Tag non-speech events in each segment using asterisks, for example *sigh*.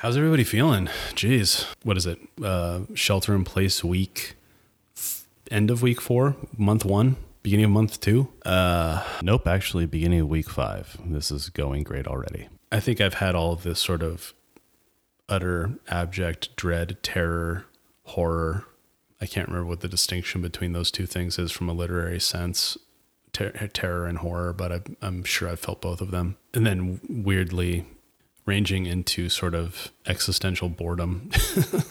How's everybody feeling? Jeez, what is it? Uh, shelter in place week, end of week four, month one, beginning of month two. Uh, nope, actually, beginning of week five. This is going great already. I think I've had all of this sort of utter abject dread, terror, horror. I can't remember what the distinction between those two things is from a literary sense ter- terror and horror, but I, I'm sure I've felt both of them. And then weirdly, ranging into sort of existential boredom.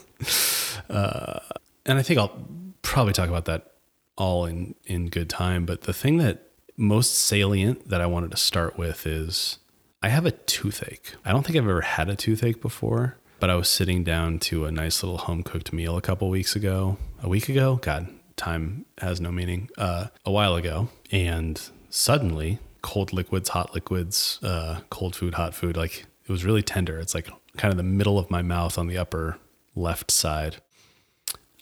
*laughs* uh, and I think I'll probably talk about that all in, in good time. But the thing that most salient that I wanted to start with is I have a toothache. I don't think I've ever had a toothache before, but I was sitting down to a nice little home cooked meal a couple weeks ago. A week ago? God, time has no meaning. Uh, a while ago. And suddenly, cold liquids, hot liquids, uh, cold food, hot food, like it was really tender. It's like kind of the middle of my mouth on the upper left side.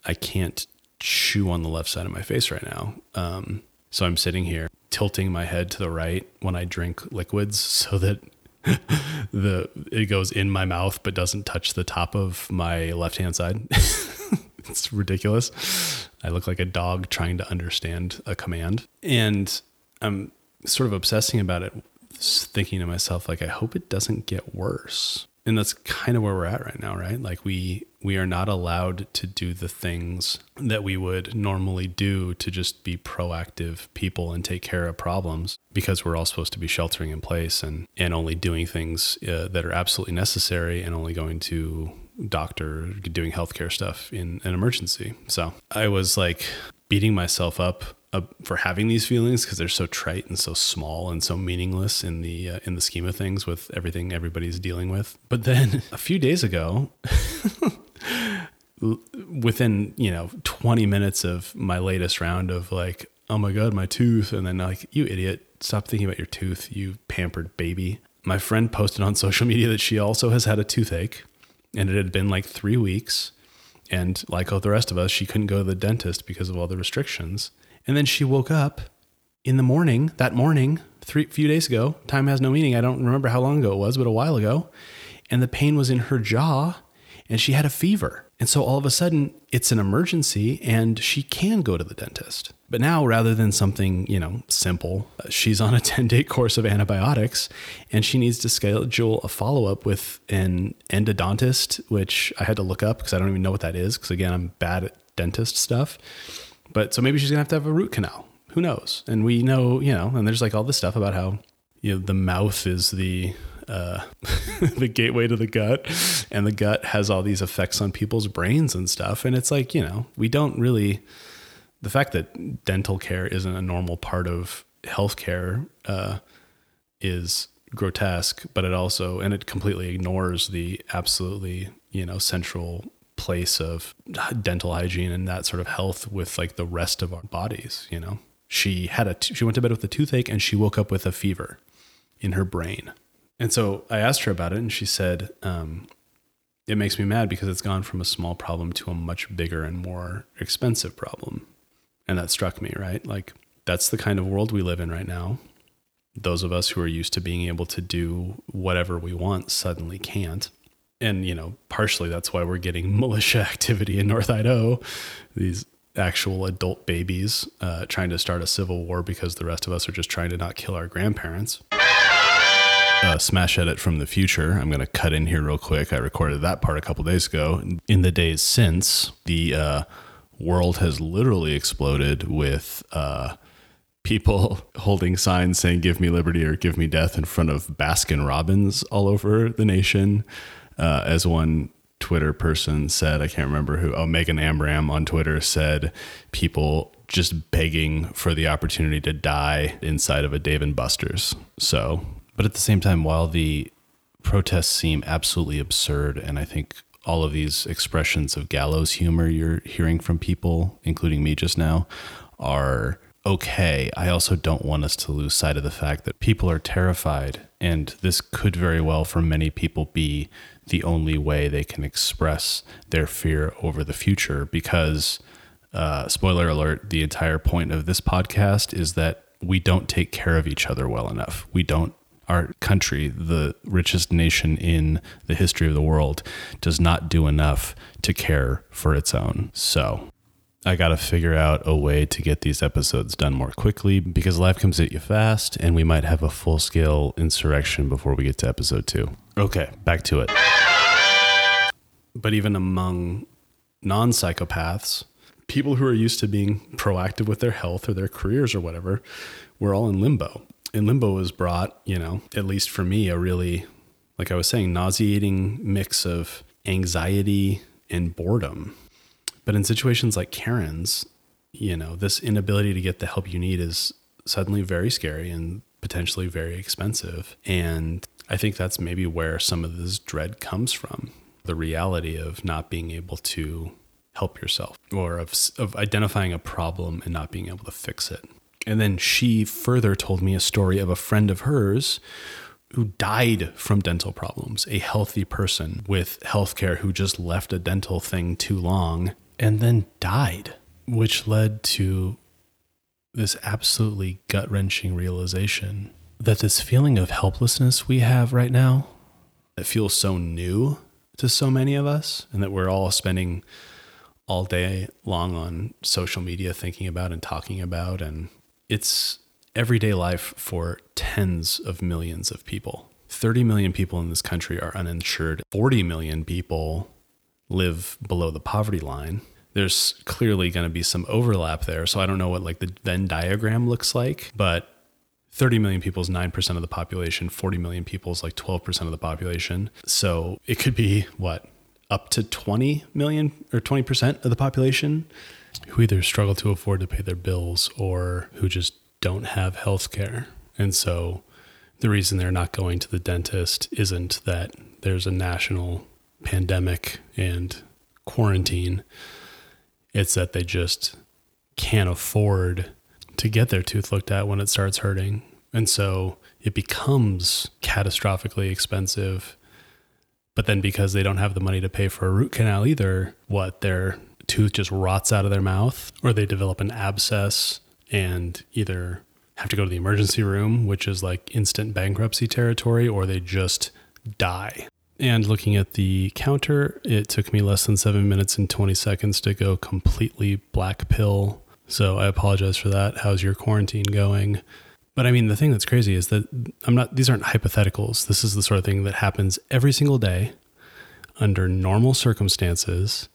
I can't chew on the left side of my face right now. Um, so I'm sitting here tilting my head to the right when I drink liquids *laughs* so that *laughs* the it goes in my mouth but doesn't touch the top of my left hand side. *laughs* it's ridiculous. I look like a dog trying to understand a command. And I'm sort of obsessing about it thinking to myself like I hope it doesn't get worse. And that's kind of where we're at right now, right? Like we we are not allowed to do the things that we would normally do to just be proactive people and take care of problems because we're all supposed to be sheltering in place and and only doing things uh, that are absolutely necessary and only going to doctor doing healthcare stuff in an emergency. So, I was like beating myself up uh, for having these feelings because they're so trite and so small and so meaningless in the uh, in the scheme of things with everything everybody's dealing with. But then *laughs* a few days ago, *laughs* within you know 20 minutes of my latest round of like, oh my god, my tooth, and then like, you idiot, stop thinking about your tooth, you pampered baby. My friend posted on *laughs* social media that she also has had a toothache, and it had been like three weeks. And like all the rest of us, she couldn't go to the dentist because of all the restrictions. And then she woke up in the morning, that morning, three few days ago. Time has no meaning. I don't remember how long ago it was, but a while ago. And the pain was in her jaw and she had a fever. And so all of a sudden, it's an emergency and she can go to the dentist. But now, rather than something, you know, simple, she's on a *laughs* 10 day course of antibiotics and she needs to schedule a follow up with an endodontist, which I had to look up because I don't even know what that is. Because again, I'm bad at dentist stuff. But so maybe she's gonna have to have a root canal. Who knows? And we know, you know, and there's like all this stuff about how you know the mouth is the uh, *laughs* the gateway to the gut, and the gut has all these effects on people's brains and stuff. And it's like you know we don't really the fact that dental care isn't a normal part of healthcare uh, is grotesque, but it also and it completely ignores the absolutely you know central place of dental hygiene and that sort of health with like the rest of our bodies you know? She had a t- she went to bed with a toothache and she woke up with a fever in her brain. And so i asked her about it and she said um, it makes me mad because it's gone from a small problem to a much bigger and more expensive problem. And that struck me right? Like that's the kind of world we live in right now. Those of us who are used to being able to do whatever we want suddenly can't and you know partially that's why we're getting *laughs* militia activity in north idaho these actual adult babies uh, trying to start a civil war because the rest of us are just trying to not kill our grandparents. Uh, smash edit from the future. I'm going to cut in here real quick. I recorded that part a couple days ago. In the days since the uh, world has literally exploded with uh, people *laughs* holding signs saying give me liberty or give me death in front of baskin robbins all over the nation uh, as one Twitter person said, I can't remember who, oh, Megan Amram on Twitter said, people just begging for the opportunity to die inside of a Dave and Buster's. So, but at the same time, while the protests seem absolutely absurd, and I think all of these expressions of gallows humor you're hearing from people, including me just now, are okay. I also don't want us to lose sight of the fact that people are terrified, and this could very well, for many people, be the only way they can express their fear over the future. Because, uh, spoiler alert, the entire point of this podcast is that we don't take care of each other well enough. We don't our country, the richest nation in the history of the world, does not do enough to care for its own. So I got to figure out a way to get these episodes done more quickly because life comes at you fast and we might have a full scale insurrection before we get to episode two. Okay, back to it. But even among non psychopaths, people who are used to being proactive with their health or their careers or whatever, we're all in limbo. And limbo has brought, you know, at least for me, a really, like I was saying, nauseating mix of anxiety and boredom. But in situations like Karen's, you know, this inability to get the help you need is suddenly very scary and potentially very expensive. And I think that's maybe where some of this dread comes from the reality of not being able to help yourself or of, of identifying a problem and not being able to fix it. And then she further told me a story of a friend of hers who died from dental problems, a healthy person with healthcare who just left a dental thing too long and then died, which led to this absolutely gut wrenching realization that this feeling of helplessness we have right now, that feels so new to so many of us, and that we're all spending all day long on social media thinking about and talking about. And it's everyday life for tens of millions of people. 30 million people in this country are uninsured. 40 million people live below the poverty line. There's clearly going to be some overlap there. So I don't know what like the Venn diagram looks like, but 30 million people is 9% of the population, 40 million people is like 12% of the population. So it could be what, up to 20 million or 20% of the population who either struggle to afford to pay their bills or who just don't have health care. And so the reason they're not going to the dentist isn't that there's a national pandemic and quarantine, it's that they just can't afford to get their tooth looked at when it starts hurting. And so it becomes catastrophically expensive. But then because they don't have the money to pay for a root canal either, what their tooth just rots out of their mouth or they develop an abscess and either have to go to the emergency room, which is like instant bankruptcy territory, or they just die. And looking at the counter, it took me less than seven minutes and 20 seconds to go completely black pill. So I apologize for that. How's your quarantine going? But I mean, the thing that's crazy is that I'm not, these aren't hypotheticals. This is the sort of thing that happens every single day under normal circumstances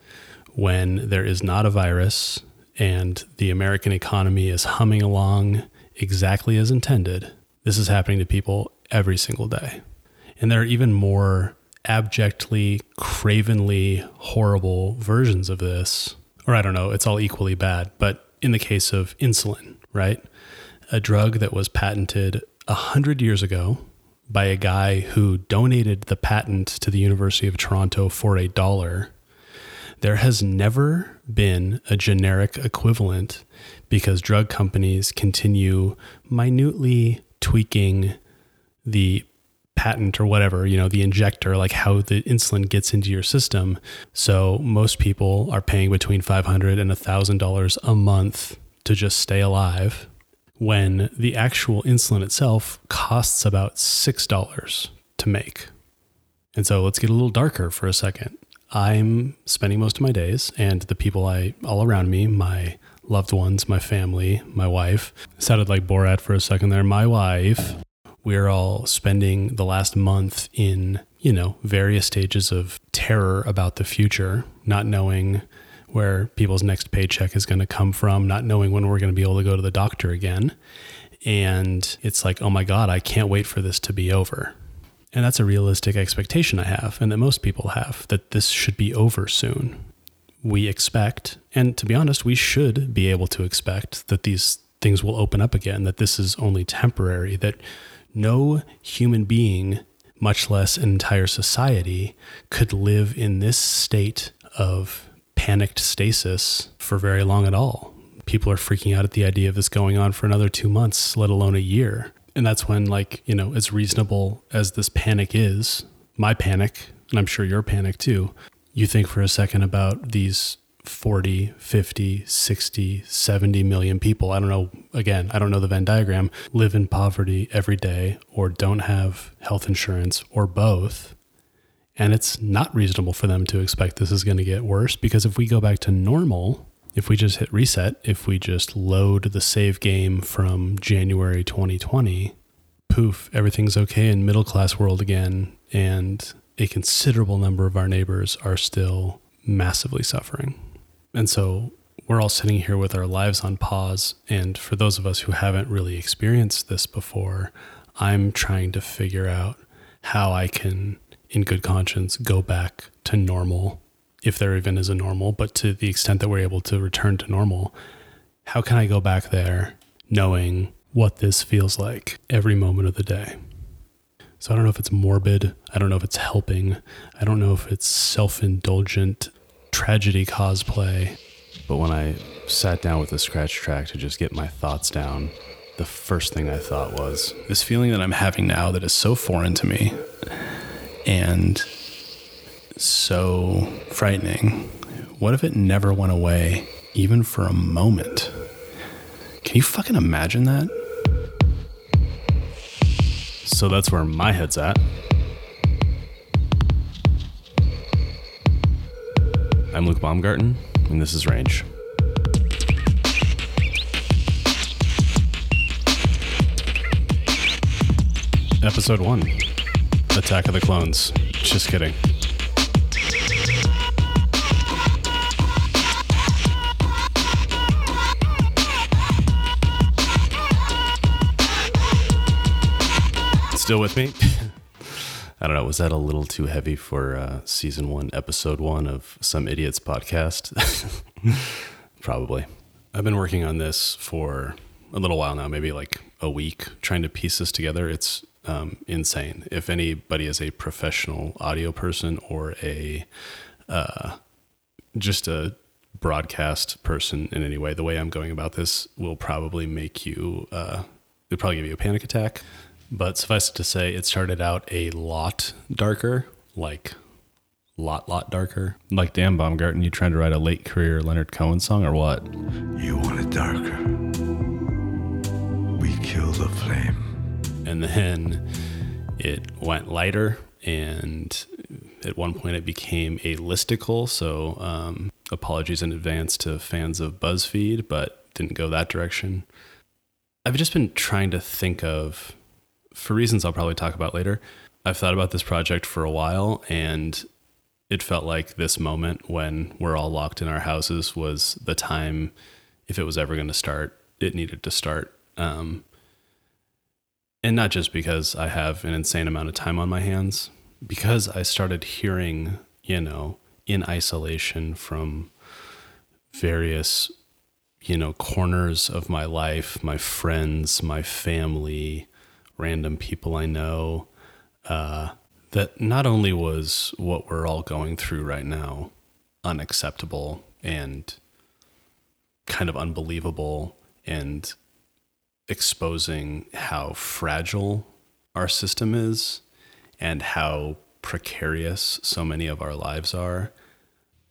when there is not a virus and the American economy is humming along exactly as intended. This is happening to people every single day. And there are even more abjectly, cravenly horrible versions of this. Or I don't know, it's all equally bad. But in the case of insulin, right? A drug that was patented a hundred years ago by a guy who donated the patent to the University of Toronto for a dollar. There has never been a generic equivalent because drug companies continue minutely tweaking the patent or whatever, you know, the injector, like how the insulin gets into your system. So most people are paying between 500 and $1,000 a month to just stay alive when the actual insulin itself costs about $6 to make. And so let's get a little darker for a second. I'm spending most of my days and the people I all around me, my loved ones, my family, my wife, sounded like Borat for a second there, my wife we're all spending the last month in, you know, various stages of terror about the future, not knowing where people's next paycheck is going to come from, not knowing when we're going to be able to go to the doctor again. And it's like, oh my God, I can't wait for this to be over. And that's a realistic expectation I have, and that most people have, that this should be over soon. We expect, and to be honest, we should be able to expect that these things will open up again, that this is only temporary, that no human being, much less an entire society, could live in this state of panicked stasis for very long at all. People are freaking out at the idea of this going on for another two months, let alone a year. And that's when, like, you know, as reasonable as this panic is, my panic, and I'm sure your panic too, you think for a second about these 40, 50, 60, 70 million people, I don't know, again, I don't know the Venn diagram, live in poverty every day or don't have health insurance or both. And it's not reasonable for them to expect this is going to get worse because if we go back to normal, if we just hit reset, if we just load the save game from January 2020, poof, everything's okay in middle class world again. And a considerable number of our neighbors are still massively suffering. And so we're all sitting here with our lives on pause. And for those of us who haven't really experienced this before, I'm trying to figure out how I can, in good conscience, go back to normal, if there even is a normal, but to the extent that we're able to return to normal, how can I go back there knowing what this feels like every moment of the day? So I don't know if it's morbid. I don't know if it's helping. I don't know if it's self indulgent tragedy cosplay. But when I sat down with the scratch track to just get my thoughts down, the first thing I thought was this feeling that I'm having now that is so foreign to me and so frightening. What if it never went away, even for a moment? Can you fucking imagine that? So that's where my head's at. I'm Luke Baumgarten, and this is Range. Episode 1 Attack of the Clones. Just kidding. Still with me? *laughs* I don't know. Was that a little too heavy for uh, season one, episode one of Some Idiots podcast? *laughs* Probably. I've been working on this for a little while now, maybe like a week, trying to piece this together. It's um, insane. If anybody is a professional audio person or a uh, just a broadcast person in any way, the way I'm going about this will probably make you. Uh, it'll probably give you a panic attack. But suffice it to say, it started out a lot darker, like lot, lot darker. Like Dan Baumgarten, you trying to write a late career Leonard Cohen song or what? You want it darker. We kill the flame. And then it went lighter, and at one point it became a listicle. So um, apologies in advance to fans of BuzzFeed, but didn't go that direction. I've just been trying to think of for reasons I'll probably talk about later, I've thought about this project for a while and it felt like this moment when we're all locked in our houses was the time, if it was ever going to start, it needed to start. Um, and not just because I have an insane amount of time on my hands, because I started hearing, you know, in isolation from various, you know, corners of my life, my friends, my family, random people I know, uh, that not only was what we're all going through right now unacceptable and kind of unbelievable and exposing how fragile our system is and how precarious so many of our lives are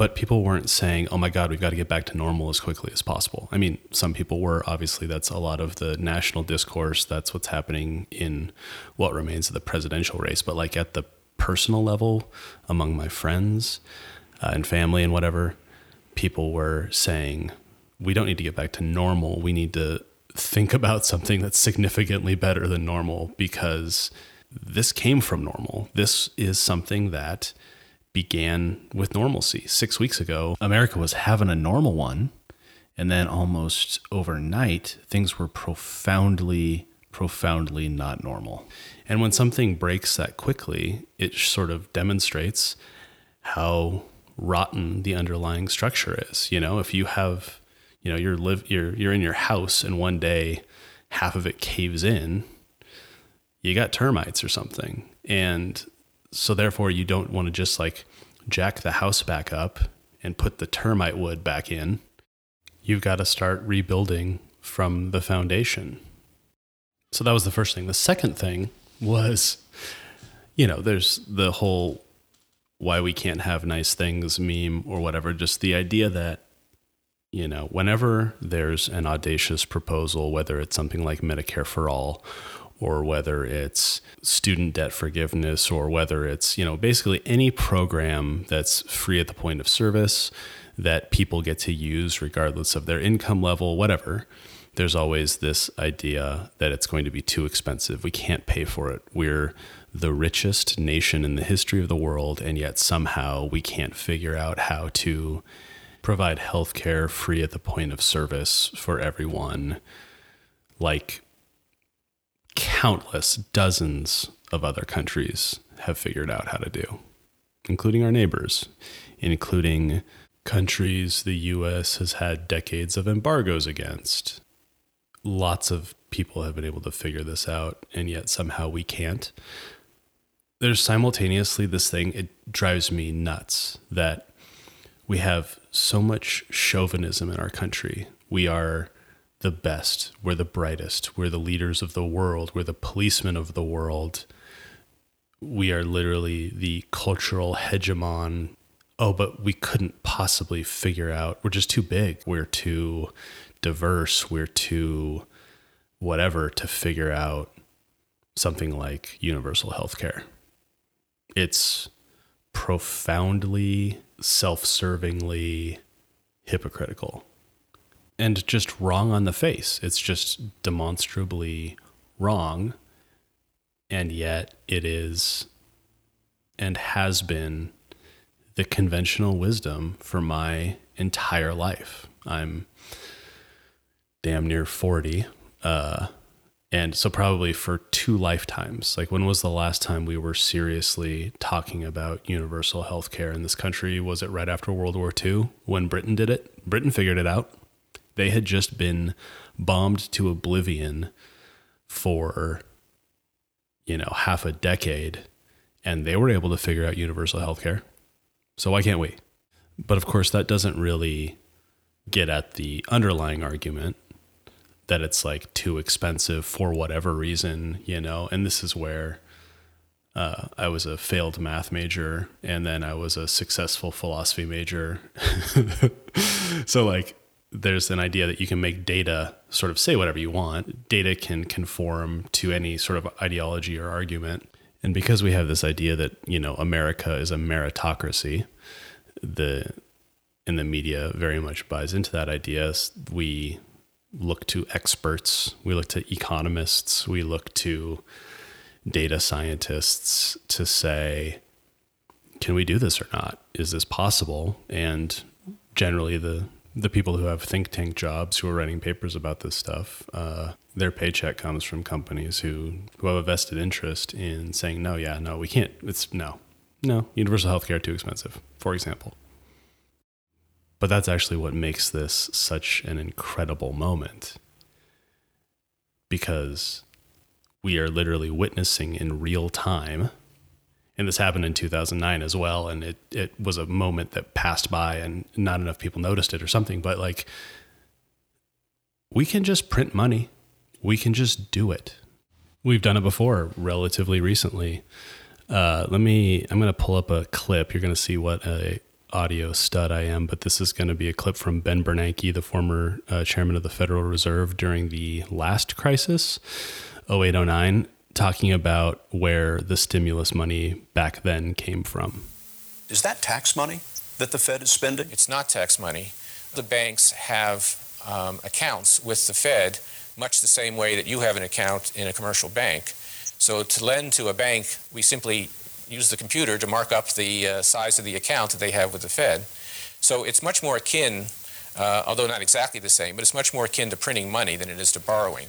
but people weren't saying, "Oh my God, we've got to get back to normal as quickly as possible." I mean, some people were. Obviously, that's a lot of the national discourse. That's what's happening in what remains of the presidential race. But like at the personal level, among my friends uh, and family and whatever, people were saying, "We don't need to get back to normal. We need to think about something that's significantly better than normal because." This came from normal. This is something that began with normalcy. Six weeks ago, America was having a normal one. And then almost overnight, things were profoundly, profoundly not normal. And when something breaks that quickly, it sort of demonstrates how rotten the underlying structure is. You know, if you have, you know, you're live you're you're in your house and one day half of it caves in, you got termites or something. And so therefore you don't want to just like jack the house back up and put the termite wood back in. You've got to start rebuilding from the foundation. So that was the first thing. The second thing was, you know, there's the whole why we can't have nice things meme or whatever. Just the idea that, you know, whenever there's an audacious proposal, whether it's something like Medicare for all or whether it's student debt forgiveness or whether it's, you know, basically any program that's free at the point of service that people get to use regardless of their income level, whatever. There's always this idea that it's going to be too expensive. We can't pay for it. We're the richest nation in the history of the world, and yet somehow we can't figure out how to provide healthcare free at the point of service for everyone, like countless dozens of other countries have figured out how to do, including our neighbors, including countries the US has had decades of embargoes against. Lots of people have been able to figure this out, and yet somehow we can't there's simultaneously this thing, it drives me nuts that we have so much chauvinism in our country. We are the best, we're the brightest, we're the leaders of the world, we're the policemen of the world. We are literally the cultural hegemon. Oh, but we couldn't possibly figure out. We're just too big. We're too diverse. We're too whatever to figure out something like universal health care it's profoundly self-servingly hypocritical and just wrong on the face. It's just demonstrably wrong. And yet it is and has been the conventional wisdom for my entire life. I'm damn near 40. Uh, and so, probably for two lifetimes. Like, when was the last time we were seriously talking about universal health care in this country? Was it right after World War II when Britain did it? Britain figured it out. They had just been bombed to oblivion for, you know, half a decade, and they were able to figure out universal health care. So, why can't we? But of course, that doesn't really get at the underlying argument that it's like too expensive for whatever reason, you know. And this is where uh, I was a failed math major and then I was a successful philosophy major. *laughs* so, like, there's an idea that you can make data sort of say whatever you want. Data can conform to any sort of ideology or argument. And because we have this idea that, you know, America is a meritocracy, the in the media very much buys into that idea. We look to experts, we look to economists, we look to data scientists to say, can we do this or not? Is this possible? And generally, the the people who have think tank jobs who are writing papers about this stuff, uh, their paycheck comes from companies who who have a vested interest in saying, no, yeah, no, we can't. It's no, no, universal healthcare too expensive, for example. But that's actually what makes this such an incredible moment because we are literally witnessing in real time. And this happened in 2009 as well. And it, it was a moment that passed by and not enough people noticed it or something. But like, we can just print money, we can just do it. We've done it before relatively recently. Uh, let me, I'm going to pull up a clip. You're going to see what a audio stud I am, but this is going to be a clip from Ben Bernanke, the former uh, chairman of the Federal Reserve during the last crisis, 0809, talking about where the stimulus money back then came from. Is that tax money that the Fed is spending? It's not tax money. The banks have um, accounts with the Fed much the same way that you have an account in a commercial bank. So to lend to a bank, we simply use the computer to mark up the uh, size of the account that they have with the Fed. So it's much more akin, uh, although not exactly the same, but it's much more akin to printing money than it is to borrowing.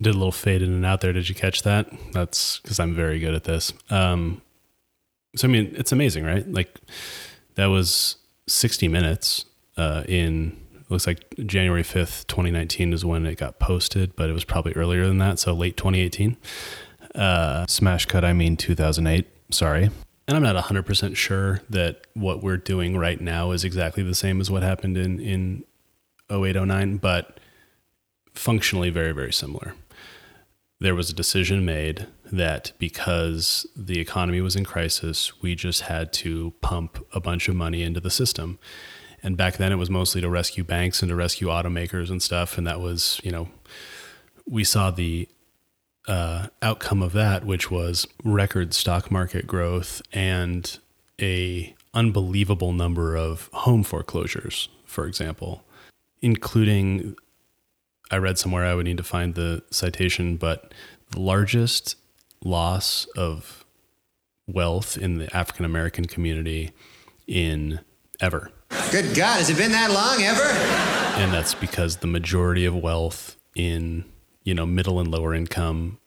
Did a little fade in and out there. Did you catch that? That's because I'm very good at this. Um, so I mean, it's amazing, right? Like that was 60 minutes uh, in looks like January 5th, 2019 is when it got posted, but it was probably earlier than that, so late 2018. Uh, Smash cut, I mean 2008. Sorry. And I'm not 100% sure that what we're doing right now is exactly the same as what happened in, in 0809, but functionally very, very similar. There was a decision made that because the economy was in crisis, we just had to pump a bunch of money into the system. And back then it was mostly to rescue banks and to rescue automakers and stuff. And that was, you know, we saw the uh, outcome of that, which was record stock market growth and a unbelievable number of home foreclosures, for example, including I read somewhere I would need to find the citation, but the largest loss of wealth in the African American community in ever. Good God, has it been that long ever? And that's because the majority of wealth in, you know, middle and lower income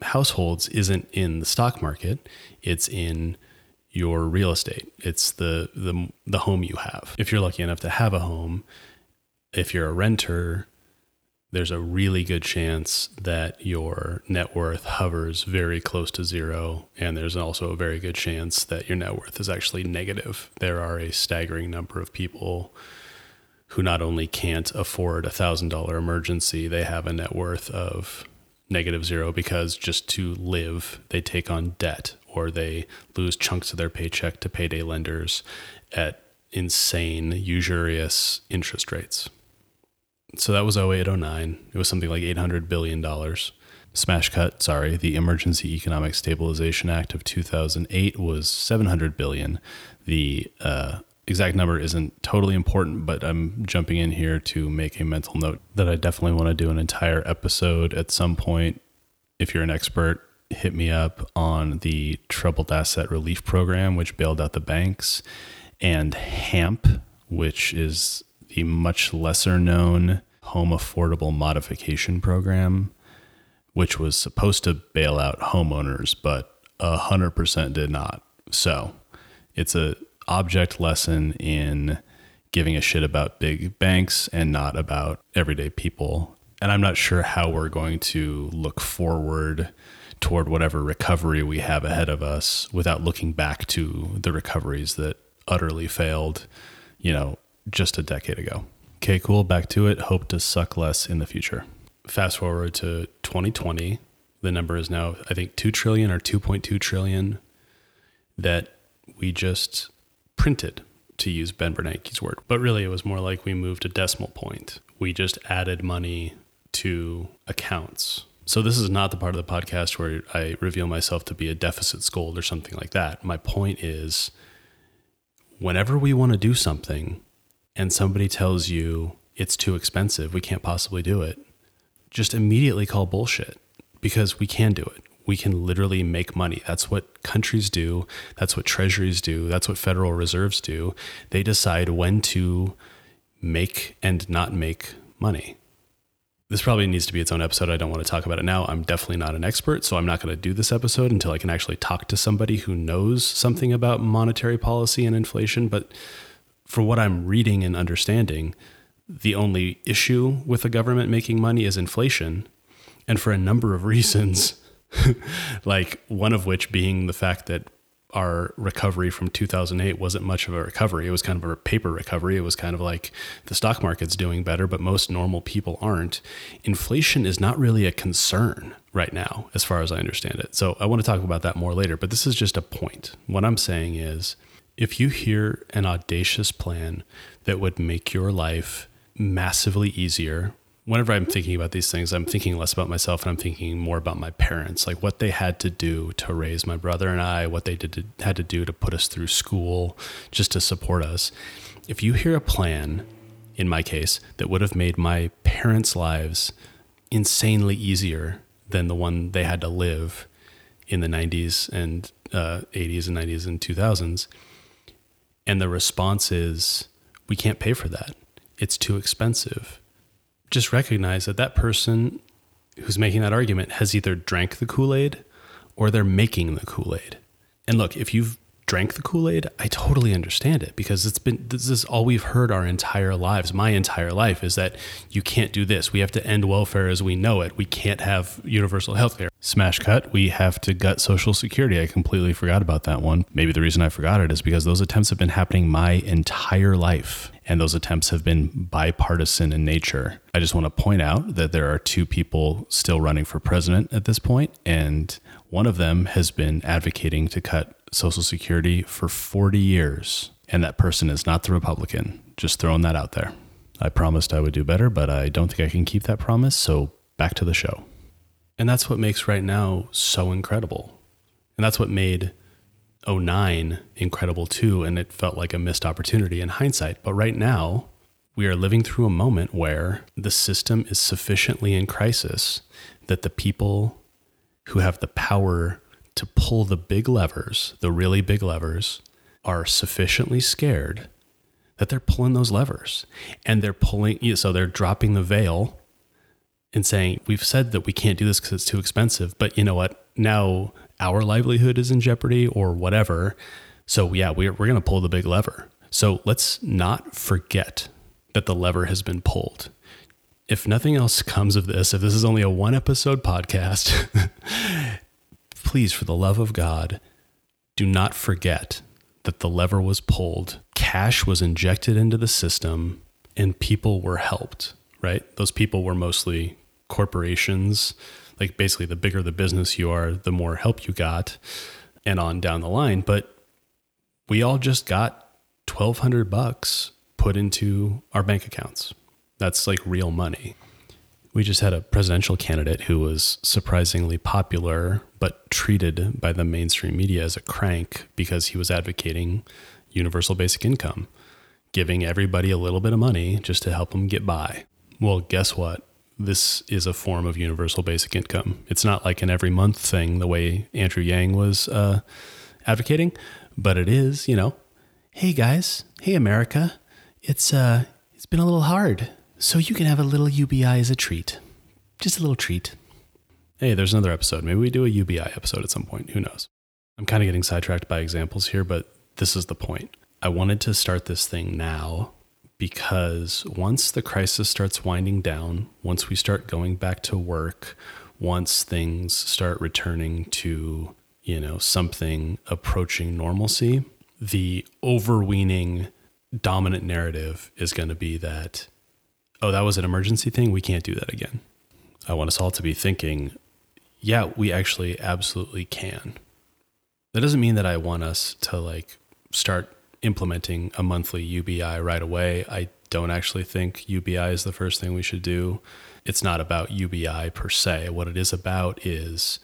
households isn't in the stock market, it's in your real estate. It's the the the home you have. If you're lucky enough to have a home, if you're a renter, there's a really good chance that your net worth hovers very close to zero. And there's also a very good chance that your net worth is actually negative. There are a staggering number of people who not only can't afford a thousand dollar emergency, they have a net worth of negative zero because just to live, they take on debt or they lose chunks of their paycheck to payday lenders at insane, usurious interest rates so that was 0809. It was something like $800 billion. Smash cut, sorry, the Emergency Economic Stabilization Act of 2008 was 700 billion. The uh, exact number isn't totally important, but I'm jumping in here to make a mental note that I definitely want to do an entire episode at some point. If you're an expert, hit me up on the Troubled Asset Relief Program, which bailed out the banks, and HAMP, which is the much lesser known Home Affordable Modification Program, which was supposed to bail out homeowners, but 100% did not. So it's a object lesson in giving a shit about big banks and not about everyday people. And I'm not sure how we're going to look forward toward whatever recovery we have ahead of us without looking back to the recoveries that utterly failed, you know, just a decade ago. Okay, cool. Back to it. Hope to suck less in the future. Fast forward to 2020. The number is now, I think, 2 trillion or 2.2 trillion that we just printed, to use Ben Bernanke's word. But really, it was more like we moved a decimal point. We just added money to accounts. So, this is not the part of the podcast where I reveal myself to be a deficit scold or something like that. My point is whenever we want to do something, and somebody tells you it's too expensive, we can't possibly do it, just immediately call bullshit because we can do it. We can literally make money. That's what countries do. That's what treasuries do. That's what Federal Reserves do. They decide when to make and not make money. This probably needs to be its own episode. I don't want to talk about it now. I'm definitely not an expert, so I'm not going to do this episode until I can actually talk to somebody who knows something about monetary policy and inflation. But for what I'm reading and understanding, the only issue with the government making money is inflation. And for a number of *laughs* reasons, *laughs* like one of which being the fact that our recovery from 2008 wasn't much of a recovery. It was kind of a paper recovery. It was kind of like the stock market's doing better, but most normal people aren't. Inflation is not really a concern right now, as far as I understand it. So I want to talk about that more later, but this is just a point. What I'm saying is if you hear an audacious plan that would make your life massively easier, whenever I'm thinking about these things, I'm thinking less about myself and I'm thinking more about my parents, like what they had to do to raise my brother and I, what they did to, had to do to put us through school, just to support us. If you hear a plan, in my case, that would have made my parents' lives insanely easier than the one they had to live in the 90s and uh, 80s and 90s and 2000s, and the response is, we can't pay for that. It's too expensive. Just recognize that that person who's making that argument has either drank the Kool Aid or they're making the Kool Aid. And look, if you've drank the Kool Aid, I totally understand it because it's been this is all we've heard our entire lives. My entire life is that you can't do this. We have to end welfare as we know it. We can't have universal health care. Smash cut, we have to gut Social Security. I completely forgot about that one. Maybe the reason I forgot it is because those attempts have been happening my entire life. And those attempts have been bipartisan in nature. I just want to point out that there are two people still running for president at this point, and one of them has been advocating to cut Social Security for 40 years, and that person is not the Republican. Just throwing that out there. I promised I would do better, but I don't think I can keep that promise, so back to the show. And that's what makes right now so incredible. And that's what made 09 incredible too, and it felt like a missed opportunity in hindsight. But right now, we are living through a moment where the system is sufficiently in crisis that the people who have the power to pull the big levers, the really big levers, are sufficiently scared that they're pulling those levers and they're pulling, so they're dropping the veil and saying, We've said that we can't do this because it's too expensive, but you know what? Now our livelihood is in jeopardy or whatever. So, yeah, we're, we're going to pull the big lever. So, let's not forget that the lever has been pulled. If nothing else comes of this, if this is only a one episode podcast, *laughs* please, for the love of God, do not forget that the lever was pulled, cash was injected into the system, and people were helped, right? Those people were mostly corporations. Like basically, the bigger the business you are, the more help you got, and on down the line. But we all just got 1200 bucks put into our bank accounts. That's like real money. We just had a presidential candidate who was surprisingly popular, but treated by the mainstream media as a crank because he was advocating universal basic income, giving everybody a little bit of money just to help them get by. Well, guess what? This is a form of universal basic income. It's not like an every month thing the way Andrew Yang was uh, advocating, but it is, you know, hey guys, hey America, it's uh, it's been a little hard so you can have a little UBI as a treat. Just a little treat. Hey, there's another episode. Maybe we do a UBI episode at some point. Who knows? I'm kind of getting sidetracked by examples here, but this is the point. I wanted to start this thing now because once the crisis starts winding down, once we start going back to work, once things start returning to, you know, something approaching normalcy, the overweening dominant narrative is going to be that oh, that was an emergency thing. We can't do that again. I want us all to be thinking, yeah, we actually absolutely can. That doesn't mean that I want us to like start implementing a monthly UBI right away. I don't actually think UBI is the first thing we should do. It's not about UBI per se. What it is about is,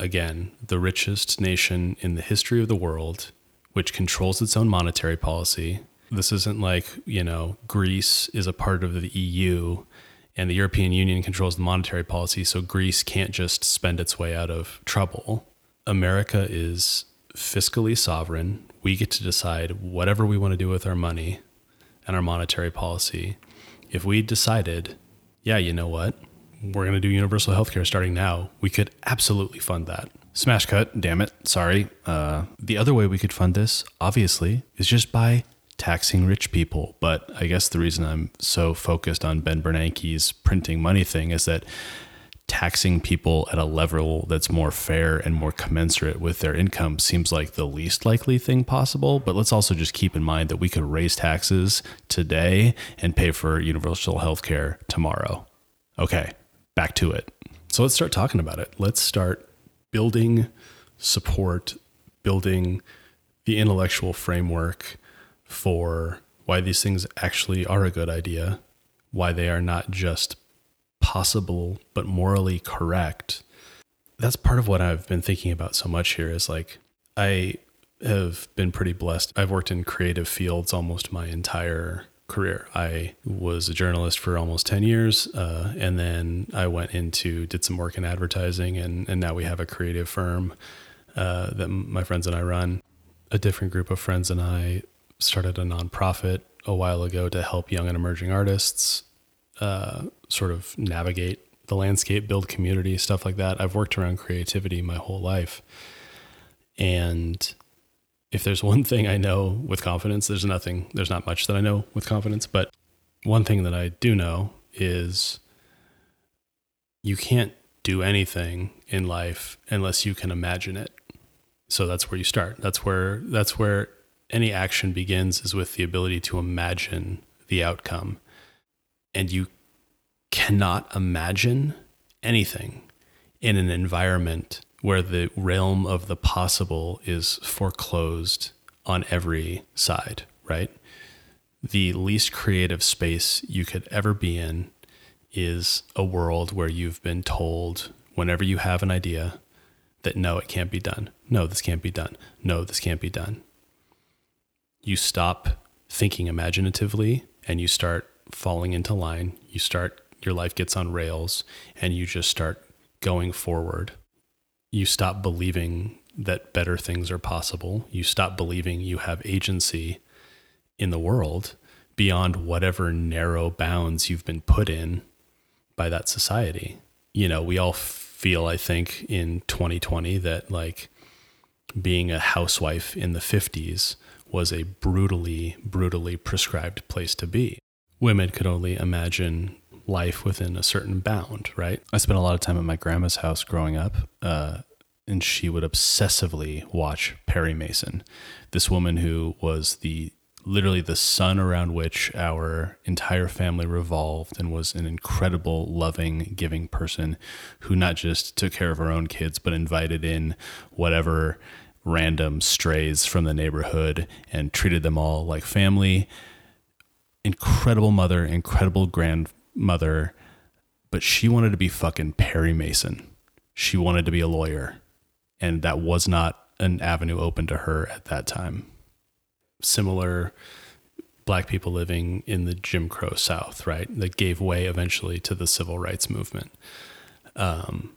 again, the richest nation in the history of the world, which controls its own monetary policy, this isn't like, you know, Greece is a part of the EU and the European Union controls the monetary policy, so Greece can't just spend its way out of trouble. America is fiscally sovereign. We get to decide whatever we want to do with our money and our monetary policy. If we decided, yeah, you know what? We're going to do universal healthcare starting now, we could absolutely fund that. Smash cut, damn it. Sorry. Uh, the other way we could fund this, obviously, is just by taxing rich people. But I guess the reason I'm so focused on Ben Bernanke's printing money thing is that taxing people at a level that's more fair and more commensurate with their income seems like the least likely thing possible. But let's also just keep in mind that we could raise taxes today and pay for universal health care tomorrow. Okay, back to it. So let's start talking about it. Let's start building support, building the intellectual framework for why these things actually are a good idea, why they are not just possible but morally correct. That's part of what I've been thinking about so much here is like I have been pretty blessed. I've worked in creative fields almost my entire career. I was a journalist for almost 10 years. Uh, and then I went into, did some work in advertising, and, and now we have a creative firm uh, that my friends and I run. A different group of friends and I started a nonprofit a while ago to help young and emerging artists uh, sort of navigate the landscape, build community, stuff like that. I've worked around creativity my whole life. And if there's one thing I know with confidence, there's nothing, there's not much that I know with confidence, but one thing that I do know is you can't do anything in life unless you can imagine it. So that's where you start. That's where that's where any action begins is with the ability to imagine the outcome. And you cannot imagine anything in an environment where the realm of the possible is foreclosed on every side, right? The least creative space you could ever be in is a world where you've been told whenever you have an idea that no, it can't be done. No, this can't be done. No, this can't be done. You stop thinking imaginatively and you start falling into line. You start, your life gets on rails and you just start going forward. You stop believing that better things are possible. You stop believing you have agency in the world beyond whatever narrow bounds you've been put in by that society. You know, we all feel, I think, in 2020 that like being a housewife in the 50s was a brutally, brutally prescribed place to be. Women could only imagine life within a certain bound, right? I spent a lot of time at my grandma's house growing up, uh, and she would obsessively watch Perry Mason, this woman who was the literally the sun around which our entire family revolved and was an incredible, loving, giving person who not just took care of her own kids, but invited in whatever random strays from the neighborhood and treated them all like family. Incredible mother, incredible grandmother, but she wanted to be fucking Perry Mason. She wanted to be a lawyer, and that was not an avenue open to her at that time similar black people living in the Jim Crow South, right? That gave way eventually to the civil rights movement. Um,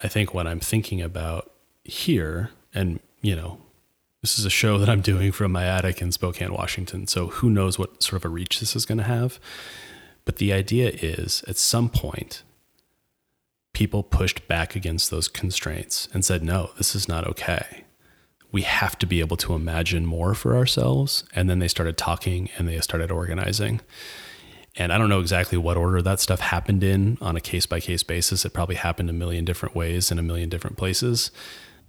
I think what I'm thinking about here, and you know, this is a show that I'm doing from my attic in Spokane, Washington. So who knows what sort of a reach this is going to have. But the idea is at some point, people pushed back against those constraints and said, no, this is not okay we have to be able to imagine more for ourselves. And then they started talking and they started organizing. And I don't know exactly what order that stuff happened in on a case by case basis. It probably happened a million different ways in a million different places.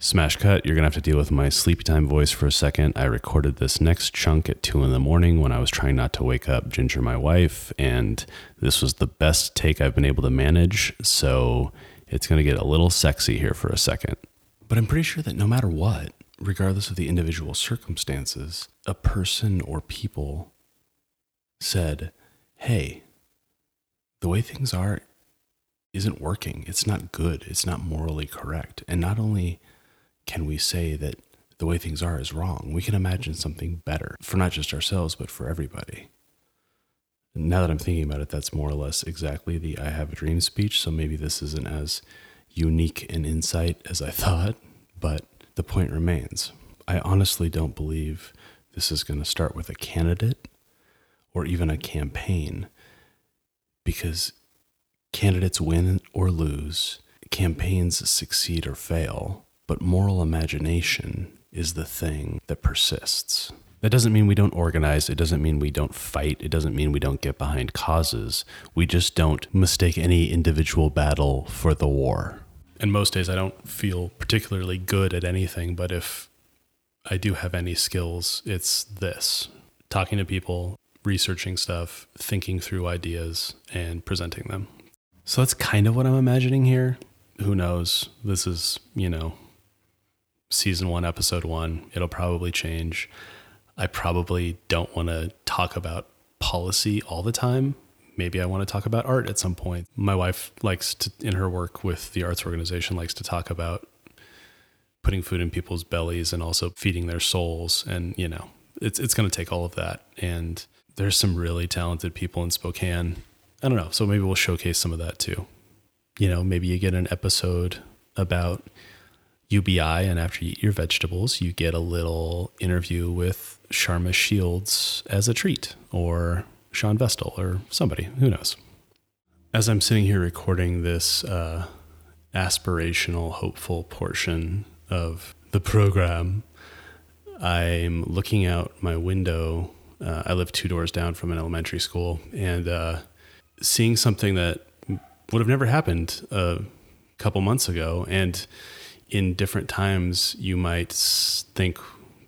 Smash cut, you're gonna have to deal with my sleepy time voice for a second. I recorded this next chunk at two in the morning when I was trying not to wake up Ginger, my wife, and this was the best take I've been able to manage. So it's gonna get a little sexy here for a second. But I'm pretty sure that no matter what, regardless of the individual circumstances, a person or people said, Hey, the way things are isn't working. It's not good. It's not morally correct. And not only can we say that the way things are is wrong, we can imagine something better for not just ourselves, but for everybody. now that I'm thinking about it, that's more or less exactly the I have a dream speech. So maybe this isn't as unique an insight as I thought, but the point remains. I honestly don't believe this is going to start with a candidate or even a campaign because candidates win or lose, campaigns succeed or fail, but moral imagination is the thing that persists. That doesn't mean we don't organize. It doesn't mean we don't fight. It doesn't mean we don't get behind causes. We just don't mistake any individual battle for the war and most days I don't feel particularly good at anything, but if I do have any skills, it's this talking to people, researching stuff, thinking through ideas, and presenting them. So that's kind of what I'm imagining here. Who knows? This is, you know, season one, episode one. It'll probably change. I probably don't want to talk about policy all the time maybe I want to talk about art at some point. My wife likes to, in her work with the arts organization, likes to talk about putting food in people's bellies and also feeding their souls. And, you know, it's, it's going to take all of that. And there's some really talented people in Spokane. I don't know. So maybe we'll showcase some of that too. You know, maybe you get an episode about UBI, and after you eat your vegetables, you get a little interview with Sharma Shields as a treat, or Shawn Vestal or somebody, who knows. As I'm sitting here recording this uh, aspirational, hopeful portion of the program, I'm looking out my window. Uh, I live two doors down from an elementary school and uh, seeing something that would have never happened a couple months ago. And in different times, you might think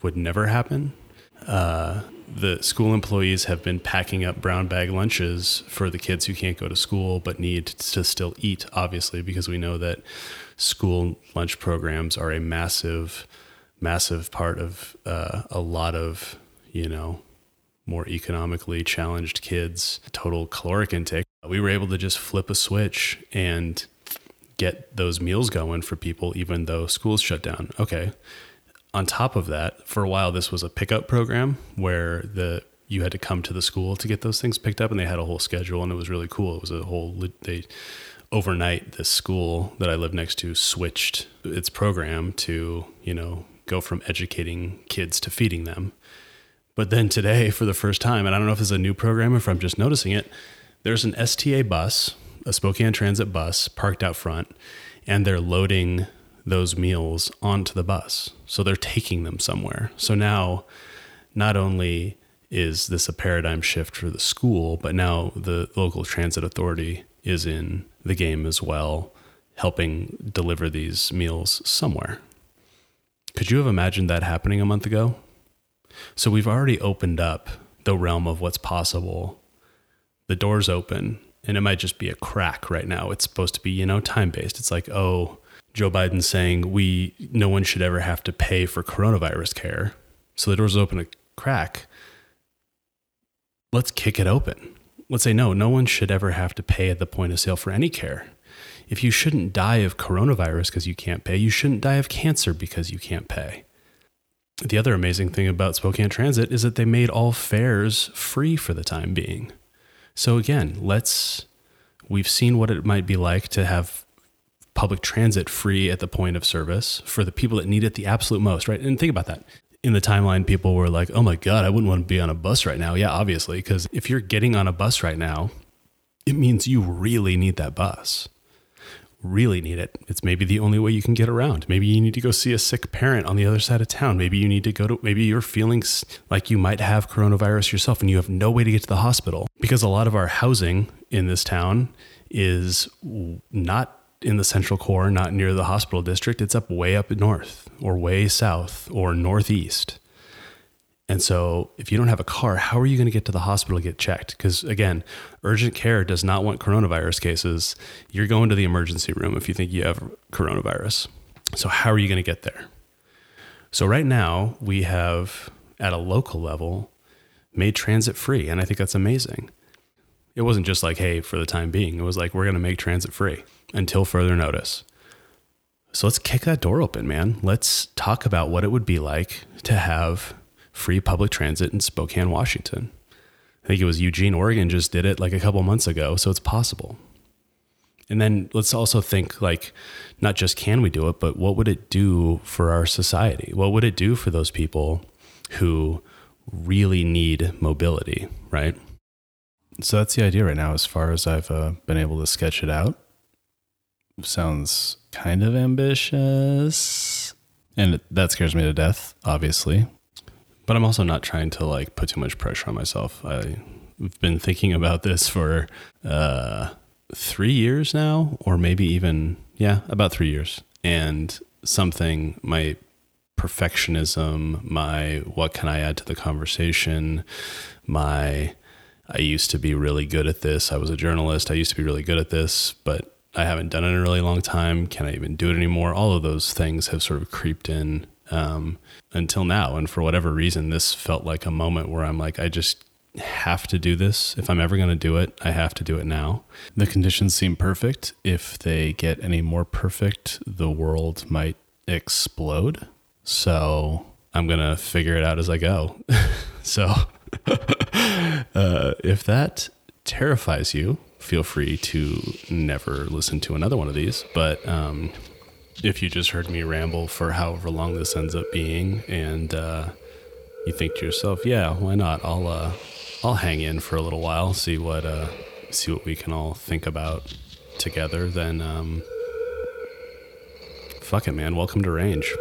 would never happen. Uh, the school employees have been packing up brown bag lunches for the kids who can't go to school but need to still eat, obviously, because we know that school lunch programs are a massive, massive part of uh, a lot of, you know, more economically challenged kids' total caloric intake. We were able to just flip a switch and get those meals going for people, even though schools shut down. Okay. On top of that, for a while, this was a pickup program where the you had to come to the school to get those things picked up, and they had a whole schedule, and it was really cool. It was a whole they overnight. This school that I live next to switched its program to you know go from educating kids to feeding them. But then today, for the first time, and I don't know if it's a new program or if I'm just noticing it, there's an STA bus, a Spokane Transit bus, parked out front, and they're loading those meals onto the bus. So they're taking them somewhere. So now, not only is this a paradigm shift for the school, but now the local transit authority is in the game as well, helping deliver these meals somewhere. Could you have imagined that happening a month ago? So we've already opened up the realm of what's possible. The door's open, and it might just be a crack right now. It's supposed to be, you know, time based. It's like, oh, Joe Biden saying we no one should ever have to pay for coronavirus care. So the door's open a crack. Let's kick it open. Let's say no, no one should ever have to pay at the point of sale for any care. If you shouldn't die of coronavirus because you can't pay, you shouldn't die of cancer because you can't pay. The other amazing thing about Spokane Transit is that they made all fares free for the time being. So again, let's we've seen what it might be like to have public transit free at the point of service for the people that need it the absolute most, right? And think about that. In the timeline, people were like, oh my God, I wouldn't want to be on a bus right now. Yeah, obviously, because if you're getting on a bus right now, it means you really need that bus. Really need it. It's maybe the only way you can get around. Maybe you need to go see a sick parent on the other side of town. Maybe you need to go to, maybe you're feeling like you might have coronavirus yourself and you have no way to get to the hospital because a lot of our housing in this town is not in the central core, not near the hospital district. It's up way up north or way south or northeast. And so, if you don't have a car, how are you going to get to the hospital to get checked? Because again, urgent care does not want coronavirus cases. You're going to the emergency room if you think you have coronavirus. So, how are you going to get there? So, right now, we have at a local level made transit free. And I think that's amazing. It wasn't just like, hey, for the time being, it was like, we're going to make transit free until further notice. So let's kick that door open, man. Let's talk about what it would be like to have free public transit in Spokane, Washington. I think it was Eugene, Oregon just did it like a couple months ago, so it's possible. And then let's also think like not just can we do it, but what would it do for our society? What would it do for those people who really need mobility, right? So that's the idea right now, as far as I've uh, been able to sketch it out. Sounds kind of ambitious. And that scares me to death, obviously. But I'm also not trying to like put too much pressure on myself. I've been thinking about this for uh, three years now, or maybe even, yeah, about three years. And something, my perfectionism, my what can I add to the conversation, my I used to be really good at this. I was a journalist. I used to be really good at this, but I haven't done it in a really long time. Can I even do it anymore? All of those things have sort of creeped in um, until now. And for whatever reason, this felt like a moment where I'm like, I just have to do this. If I'm ever going to do it, I have to do it now. The conditions seem perfect. If they get any more perfect, the world might explode. So I'm going to figure it out as I go. *laughs* so *laughs* uh, if that terrifies you, feel free to never listen to another one of these. But um, if you just heard me ramble for however long this ends up being, and uh, you think to yourself, "Yeah, why not? I'll uh, I'll hang in for a little while, see what uh, see what we can all think about together." Then, um, fuck it, man. Welcome to Range.